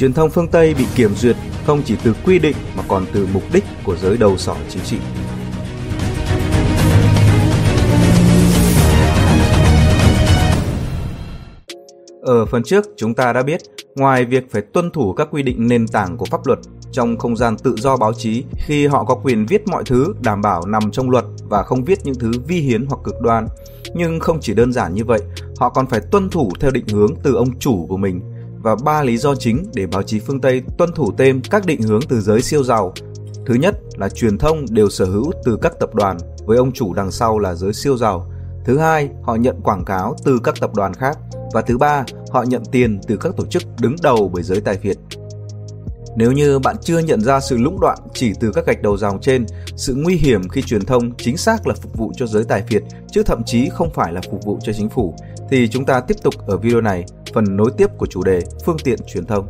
truyền thông phương Tây bị kiểm duyệt không chỉ từ quy định mà còn từ mục đích của giới đầu sỏ chính trị. Ở phần trước, chúng ta đã biết, ngoài việc phải tuân thủ các quy định nền tảng của pháp luật trong không gian tự do báo chí khi họ có quyền viết mọi thứ đảm bảo nằm trong luật và không viết những thứ vi hiến hoặc cực đoan. Nhưng không chỉ đơn giản như vậy, họ còn phải tuân thủ theo định hướng từ ông chủ của mình và ba lý do chính để báo chí phương Tây tuân thủ thêm các định hướng từ giới siêu giàu. Thứ nhất là truyền thông đều sở hữu từ các tập đoàn với ông chủ đằng sau là giới siêu giàu. Thứ hai, họ nhận quảng cáo từ các tập đoàn khác và thứ ba, họ nhận tiền từ các tổ chức đứng đầu bởi giới tài phiệt. Nếu như bạn chưa nhận ra sự lũng đoạn chỉ từ các gạch đầu dòng trên, sự nguy hiểm khi truyền thông chính xác là phục vụ cho giới tài phiệt chứ thậm chí không phải là phục vụ cho chính phủ, thì chúng ta tiếp tục ở video này, phần nối tiếp của chủ đề phương tiện truyền thông.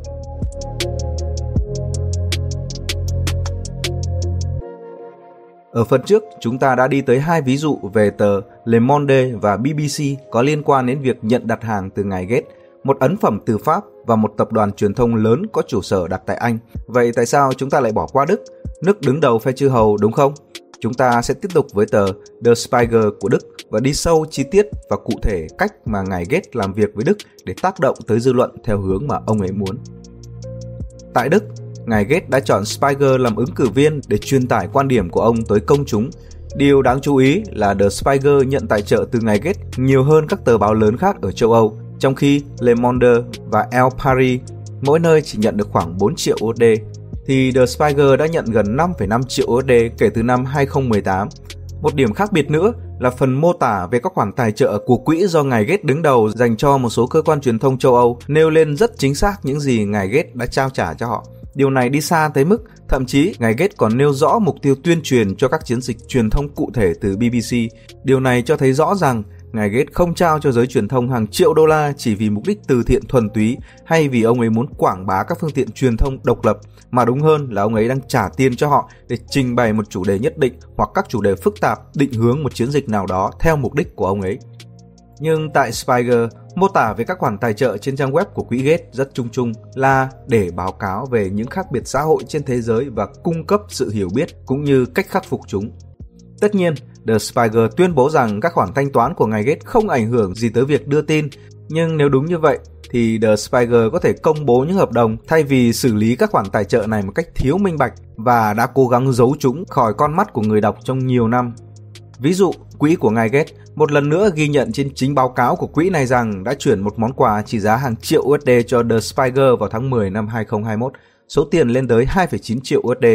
Ở phần trước, chúng ta đã đi tới hai ví dụ về tờ Le Monde và BBC có liên quan đến việc nhận đặt hàng từ ngài Gates, một ấn phẩm từ Pháp và một tập đoàn truyền thông lớn có trụ sở đặt tại Anh. Vậy tại sao chúng ta lại bỏ qua Đức? Nước đứng đầu phe chư hầu đúng không? Chúng ta sẽ tiếp tục với tờ The Spiegel của Đức và đi sâu chi tiết và cụ thể cách mà ngài Gates làm việc với Đức để tác động tới dư luận theo hướng mà ông ấy muốn. Tại Đức, ngài Gates đã chọn Spiegel làm ứng cử viên để truyền tải quan điểm của ông tới công chúng. Điều đáng chú ý là The Spiegel nhận tài trợ từ ngài Gates nhiều hơn các tờ báo lớn khác ở châu Âu, trong khi Le Monde và El Paris mỗi nơi chỉ nhận được khoảng 4 triệu USD, thì The Spiegel đã nhận gần 5,5 triệu USD kể từ năm 2018. Một điểm khác biệt nữa là phần mô tả về các khoản tài trợ của quỹ do ngài Gates đứng đầu dành cho một số cơ quan truyền thông châu Âu nêu lên rất chính xác những gì ngài Gates đã trao trả cho họ. Điều này đi xa tới mức thậm chí ngài Gates còn nêu rõ mục tiêu tuyên truyền cho các chiến dịch truyền thông cụ thể từ BBC. Điều này cho thấy rõ rằng ngài Gates không trao cho giới truyền thông hàng triệu đô la chỉ vì mục đích từ thiện thuần túy hay vì ông ấy muốn quảng bá các phương tiện truyền thông độc lập, mà đúng hơn là ông ấy đang trả tiền cho họ để trình bày một chủ đề nhất định hoặc các chủ đề phức tạp định hướng một chiến dịch nào đó theo mục đích của ông ấy. Nhưng tại Spiegel, mô tả về các khoản tài trợ trên trang web của quỹ Gates rất chung chung là để báo cáo về những khác biệt xã hội trên thế giới và cung cấp sự hiểu biết cũng như cách khắc phục chúng. Tất nhiên, The Spiegel tuyên bố rằng các khoản thanh toán của ngài Gates không ảnh hưởng gì tới việc đưa tin, nhưng nếu đúng như vậy thì The Spiegel có thể công bố những hợp đồng thay vì xử lý các khoản tài trợ này một cách thiếu minh bạch và đã cố gắng giấu chúng khỏi con mắt của người đọc trong nhiều năm. Ví dụ, quỹ của ngài Gates một lần nữa ghi nhận trên chính báo cáo của quỹ này rằng đã chuyển một món quà trị giá hàng triệu USD cho The Spiegel vào tháng 10 năm 2021, số tiền lên tới 2,9 triệu USD.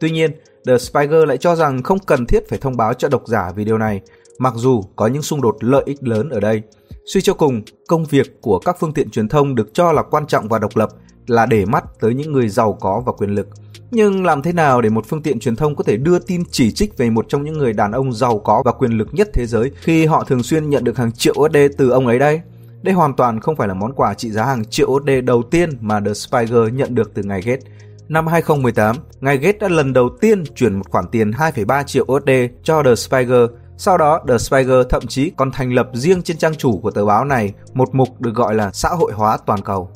Tuy nhiên, The Spiger lại cho rằng không cần thiết phải thông báo cho độc giả vì điều này, mặc dù có những xung đột lợi ích lớn ở đây. Suy cho cùng, công việc của các phương tiện truyền thông được cho là quan trọng và độc lập là để mắt tới những người giàu có và quyền lực. Nhưng làm thế nào để một phương tiện truyền thông có thể đưa tin chỉ trích về một trong những người đàn ông giàu có và quyền lực nhất thế giới khi họ thường xuyên nhận được hàng triệu USD từ ông ấy đây? Đây hoàn toàn không phải là món quà trị giá hàng triệu USD đầu tiên mà The Spiger nhận được từ ngài Gates. Năm 2018, ngài Gates đã lần đầu tiên chuyển một khoản tiền 2,3 triệu USD cho The Spiger. Sau đó, The Spiger thậm chí còn thành lập riêng trên trang chủ của tờ báo này một mục được gọi là xã hội hóa toàn cầu.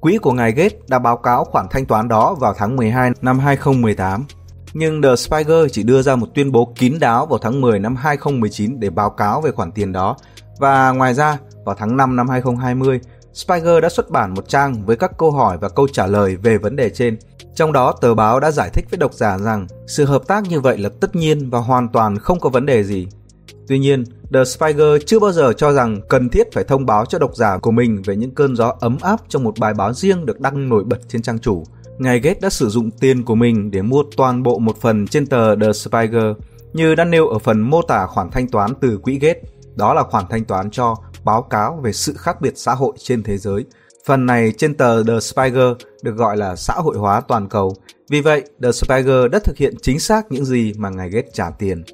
Quỹ của ngài Gates đã báo cáo khoản thanh toán đó vào tháng 12 năm 2018. Nhưng The Spiger chỉ đưa ra một tuyên bố kín đáo vào tháng 10 năm 2019 để báo cáo về khoản tiền đó. Và ngoài ra, vào tháng 5 năm 2020, Spiegel đã xuất bản một trang với các câu hỏi và câu trả lời về vấn đề trên. Trong đó, tờ báo đã giải thích với độc giả rằng sự hợp tác như vậy là tất nhiên và hoàn toàn không có vấn đề gì. Tuy nhiên, The Spiegel chưa bao giờ cho rằng cần thiết phải thông báo cho độc giả của mình về những cơn gió ấm áp trong một bài báo riêng được đăng nổi bật trên trang chủ. Ngài Gates đã sử dụng tiền của mình để mua toàn bộ một phần trên tờ The Spiegel, như đã nêu ở phần mô tả khoản thanh toán từ quỹ Gates. Đó là khoản thanh toán cho báo cáo về sự khác biệt xã hội trên thế giới. Phần này trên tờ The Spiegel được gọi là xã hội hóa toàn cầu. Vì vậy, The Spiegel đã thực hiện chính xác những gì mà ngài Gates trả tiền.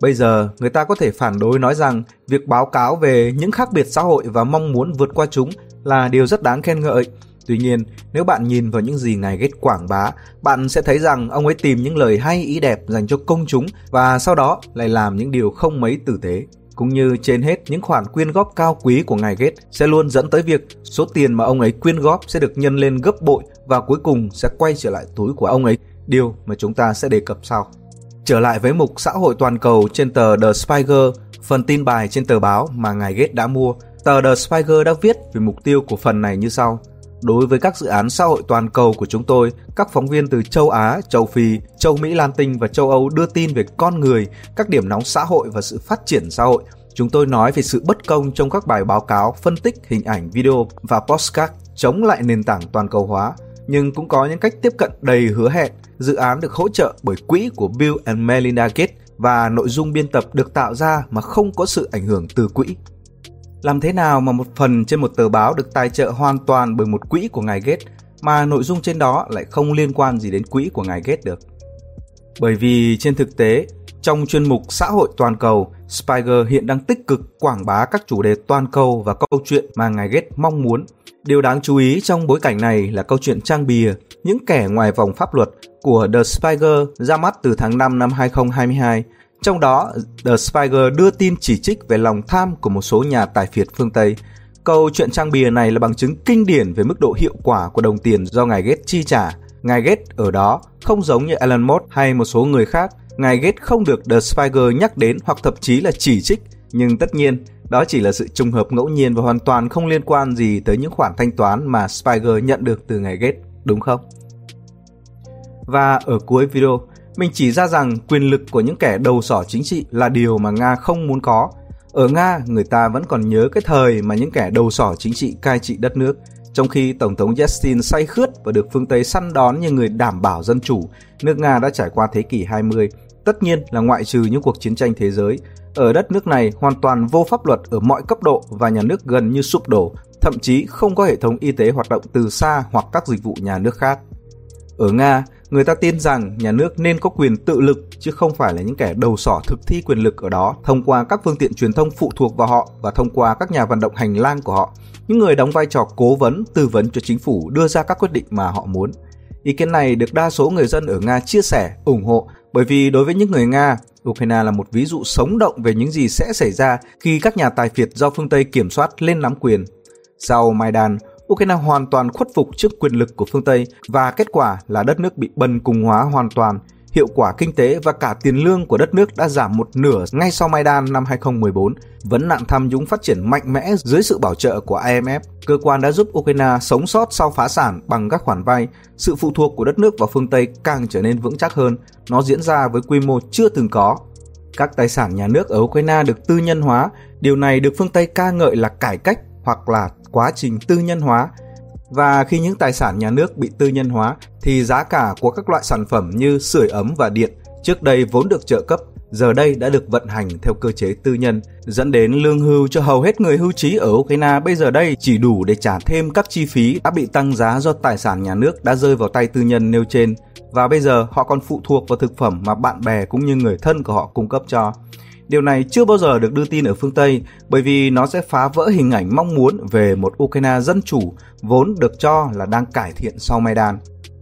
Bây giờ, người ta có thể phản đối nói rằng việc báo cáo về những khác biệt xã hội và mong muốn vượt qua chúng là điều rất đáng khen ngợi. Tuy nhiên, nếu bạn nhìn vào những gì ngài Gates quảng bá, bạn sẽ thấy rằng ông ấy tìm những lời hay ý đẹp dành cho công chúng và sau đó lại làm những điều không mấy tử tế cũng như trên hết những khoản quyên góp cao quý của ngài Gates sẽ luôn dẫn tới việc số tiền mà ông ấy quyên góp sẽ được nhân lên gấp bội và cuối cùng sẽ quay trở lại túi của ông ấy, điều mà chúng ta sẽ đề cập sau. Trở lại với mục xã hội toàn cầu trên tờ The Spiegel, phần tin bài trên tờ báo mà ngài Gates đã mua, tờ The Spiegel đã viết về mục tiêu của phần này như sau. Đối với các dự án xã hội toàn cầu của chúng tôi, các phóng viên từ châu Á, châu Phi, châu Mỹ Lan Tinh và châu Âu đưa tin về con người, các điểm nóng xã hội và sự phát triển xã hội. Chúng tôi nói về sự bất công trong các bài báo cáo, phân tích hình ảnh, video và postcard chống lại nền tảng toàn cầu hóa, nhưng cũng có những cách tiếp cận đầy hứa hẹn. Dự án được hỗ trợ bởi quỹ của Bill and Melinda Gates và nội dung biên tập được tạo ra mà không có sự ảnh hưởng từ quỹ. Làm thế nào mà một phần trên một tờ báo được tài trợ hoàn toàn bởi một quỹ của ngài Gates mà nội dung trên đó lại không liên quan gì đến quỹ của ngài Gates được? Bởi vì trên thực tế, trong chuyên mục xã hội toàn cầu, Spiger hiện đang tích cực quảng bá các chủ đề toàn cầu và câu chuyện mà ngài Gates mong muốn. Điều đáng chú ý trong bối cảnh này là câu chuyện trang bìa những kẻ ngoài vòng pháp luật của The Spiger ra mắt từ tháng 5 năm 2022 trong đó, The Spiegel đưa tin chỉ trích về lòng tham của một số nhà tài phiệt phương Tây. Câu chuyện trang bìa này là bằng chứng kinh điển về mức độ hiệu quả của đồng tiền do ngài Gates chi trả. Ngài Gates ở đó không giống như Elon Musk hay một số người khác, ngài Gates không được The Spiegel nhắc đến hoặc thậm chí là chỉ trích. Nhưng tất nhiên, đó chỉ là sự trùng hợp ngẫu nhiên và hoàn toàn không liên quan gì tới những khoản thanh toán mà Spiegel nhận được từ ngài Gates, đúng không? Và ở cuối video, mình chỉ ra rằng quyền lực của những kẻ đầu sỏ chính trị là điều mà Nga không muốn có. Ở Nga, người ta vẫn còn nhớ cái thời mà những kẻ đầu sỏ chính trị cai trị đất nước. Trong khi Tổng thống Yeltsin say khướt và được phương Tây săn đón như người đảm bảo dân chủ, nước Nga đã trải qua thế kỷ 20. Tất nhiên là ngoại trừ những cuộc chiến tranh thế giới. Ở đất nước này hoàn toàn vô pháp luật ở mọi cấp độ và nhà nước gần như sụp đổ, thậm chí không có hệ thống y tế hoạt động từ xa hoặc các dịch vụ nhà nước khác. Ở Nga, người ta tin rằng nhà nước nên có quyền tự lực chứ không phải là những kẻ đầu sỏ thực thi quyền lực ở đó thông qua các phương tiện truyền thông phụ thuộc vào họ và thông qua các nhà vận động hành lang của họ, những người đóng vai trò cố vấn, tư vấn cho chính phủ đưa ra các quyết định mà họ muốn. Ý kiến này được đa số người dân ở Nga chia sẻ, ủng hộ bởi vì đối với những người Nga, Ukraine là một ví dụ sống động về những gì sẽ xảy ra khi các nhà tài phiệt do phương Tây kiểm soát lên nắm quyền. Sau Maidan, Ukraine hoàn toàn khuất phục trước quyền lực của phương Tây và kết quả là đất nước bị bần cùng hóa hoàn toàn. Hiệu quả kinh tế và cả tiền lương của đất nước đã giảm một nửa ngay sau Maidan năm 2014. Vấn nạn tham nhũng phát triển mạnh mẽ dưới sự bảo trợ của IMF. Cơ quan đã giúp Ukraine sống sót sau phá sản bằng các khoản vay. Sự phụ thuộc của đất nước vào phương Tây càng trở nên vững chắc hơn. Nó diễn ra với quy mô chưa từng có. Các tài sản nhà nước ở Ukraine được tư nhân hóa. Điều này được phương Tây ca ngợi là cải cách hoặc là quá trình tư nhân hóa và khi những tài sản nhà nước bị tư nhân hóa thì giá cả của các loại sản phẩm như sưởi ấm và điện trước đây vốn được trợ cấp giờ đây đã được vận hành theo cơ chế tư nhân, dẫn đến lương hưu cho hầu hết người hưu trí ở Ukraine bây giờ đây chỉ đủ để trả thêm các chi phí đã bị tăng giá do tài sản nhà nước đã rơi vào tay tư nhân nêu trên và bây giờ họ còn phụ thuộc vào thực phẩm mà bạn bè cũng như người thân của họ cung cấp cho. Điều này chưa bao giờ được đưa tin ở phương Tây bởi vì nó sẽ phá vỡ hình ảnh mong muốn về một Ukraine dân chủ vốn được cho là đang cải thiện sau Maidan.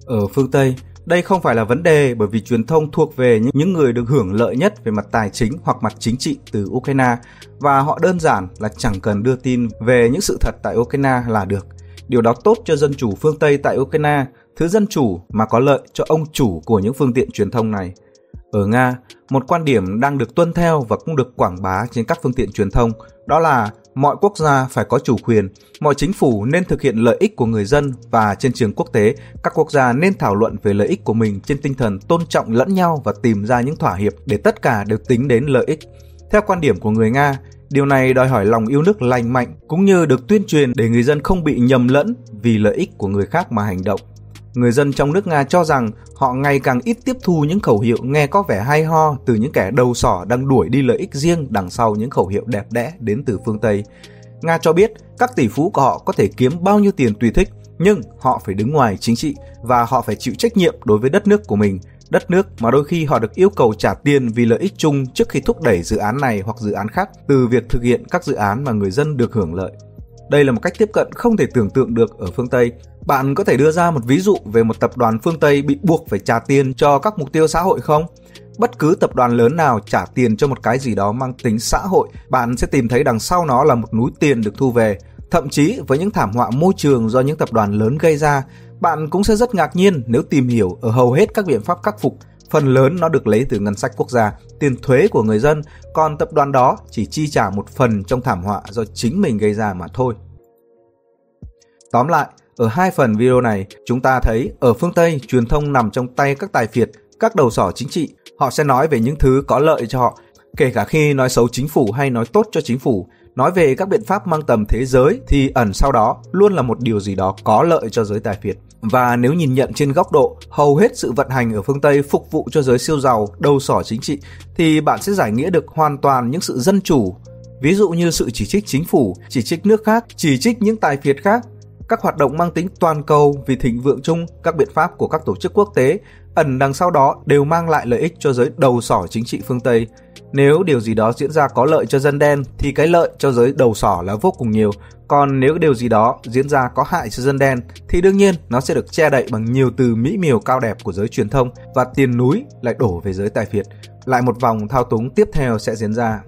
Ở phương Tây, đây không phải là vấn đề bởi vì truyền thông thuộc về những người được hưởng lợi nhất về mặt tài chính hoặc mặt chính trị từ Ukraine và họ đơn giản là chẳng cần đưa tin về những sự thật tại Ukraine là được. Điều đó tốt cho dân chủ phương Tây tại Ukraine, thứ dân chủ mà có lợi cho ông chủ của những phương tiện truyền thông này. Ở Nga, một quan điểm đang được tuân theo và cũng được quảng bá trên các phương tiện truyền thông đó là mọi quốc gia phải có chủ quyền, mọi chính phủ nên thực hiện lợi ích của người dân và trên trường quốc tế, các quốc gia nên thảo luận về lợi ích của mình trên tinh thần tôn trọng lẫn nhau và tìm ra những thỏa hiệp để tất cả đều tính đến lợi ích. Theo quan điểm của người Nga, điều này đòi hỏi lòng yêu nước lành mạnh cũng như được tuyên truyền để người dân không bị nhầm lẫn vì lợi ích của người khác mà hành động. Người dân trong nước Nga cho rằng họ ngày càng ít tiếp thu những khẩu hiệu nghe có vẻ hay ho từ những kẻ đầu sỏ đang đuổi đi lợi ích riêng đằng sau những khẩu hiệu đẹp đẽ đến từ phương Tây. Nga cho biết các tỷ phú của họ có thể kiếm bao nhiêu tiền tùy thích, nhưng họ phải đứng ngoài chính trị và họ phải chịu trách nhiệm đối với đất nước của mình, đất nước mà đôi khi họ được yêu cầu trả tiền vì lợi ích chung trước khi thúc đẩy dự án này hoặc dự án khác từ việc thực hiện các dự án mà người dân được hưởng lợi. Đây là một cách tiếp cận không thể tưởng tượng được ở phương Tây. Bạn có thể đưa ra một ví dụ về một tập đoàn phương Tây bị buộc phải trả tiền cho các mục tiêu xã hội không? Bất cứ tập đoàn lớn nào trả tiền cho một cái gì đó mang tính xã hội, bạn sẽ tìm thấy đằng sau nó là một núi tiền được thu về. Thậm chí với những thảm họa môi trường do những tập đoàn lớn gây ra, bạn cũng sẽ rất ngạc nhiên nếu tìm hiểu ở hầu hết các biện pháp khắc phục, phần lớn nó được lấy từ ngân sách quốc gia, tiền thuế của người dân, còn tập đoàn đó chỉ chi trả một phần trong thảm họa do chính mình gây ra mà thôi. Tóm lại, ở hai phần video này, chúng ta thấy ở phương Tây, truyền thông nằm trong tay các tài phiệt, các đầu sỏ chính trị. Họ sẽ nói về những thứ có lợi cho họ, kể cả khi nói xấu chính phủ hay nói tốt cho chính phủ. Nói về các biện pháp mang tầm thế giới thì ẩn sau đó luôn là một điều gì đó có lợi cho giới tài phiệt. Và nếu nhìn nhận trên góc độ hầu hết sự vận hành ở phương Tây phục vụ cho giới siêu giàu, đầu sỏ chính trị thì bạn sẽ giải nghĩa được hoàn toàn những sự dân chủ. Ví dụ như sự chỉ trích chính phủ, chỉ trích nước khác, chỉ trích những tài phiệt khác các hoạt động mang tính toàn cầu vì thịnh vượng chung, các biện pháp của các tổ chức quốc tế ẩn đằng sau đó đều mang lại lợi ích cho giới đầu sỏ chính trị phương Tây. Nếu điều gì đó diễn ra có lợi cho dân đen thì cái lợi cho giới đầu sỏ là vô cùng nhiều. Còn nếu điều gì đó diễn ra có hại cho dân đen thì đương nhiên nó sẽ được che đậy bằng nhiều từ mỹ miều cao đẹp của giới truyền thông và tiền núi lại đổ về giới tài phiệt. Lại một vòng thao túng tiếp theo sẽ diễn ra.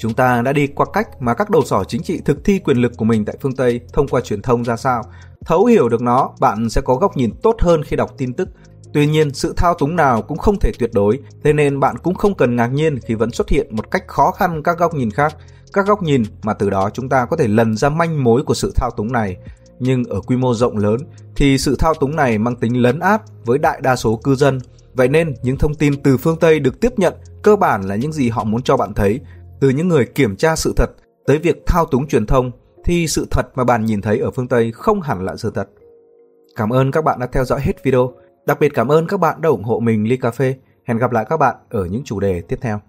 Chúng ta đã đi qua cách mà các đầu sỏ chính trị thực thi quyền lực của mình tại phương Tây thông qua truyền thông ra sao. Thấu hiểu được nó, bạn sẽ có góc nhìn tốt hơn khi đọc tin tức. Tuy nhiên, sự thao túng nào cũng không thể tuyệt đối, thế nên bạn cũng không cần ngạc nhiên khi vẫn xuất hiện một cách khó khăn các góc nhìn khác, các góc nhìn mà từ đó chúng ta có thể lần ra manh mối của sự thao túng này. Nhưng ở quy mô rộng lớn thì sự thao túng này mang tính lấn áp với đại đa số cư dân. Vậy nên những thông tin từ phương Tây được tiếp nhận cơ bản là những gì họ muốn cho bạn thấy từ những người kiểm tra sự thật tới việc thao túng truyền thông, thì sự thật mà bạn nhìn thấy ở phương Tây không hẳn là sự thật. Cảm ơn các bạn đã theo dõi hết video. Đặc biệt cảm ơn các bạn đã ủng hộ mình ly cà phê. Hẹn gặp lại các bạn ở những chủ đề tiếp theo.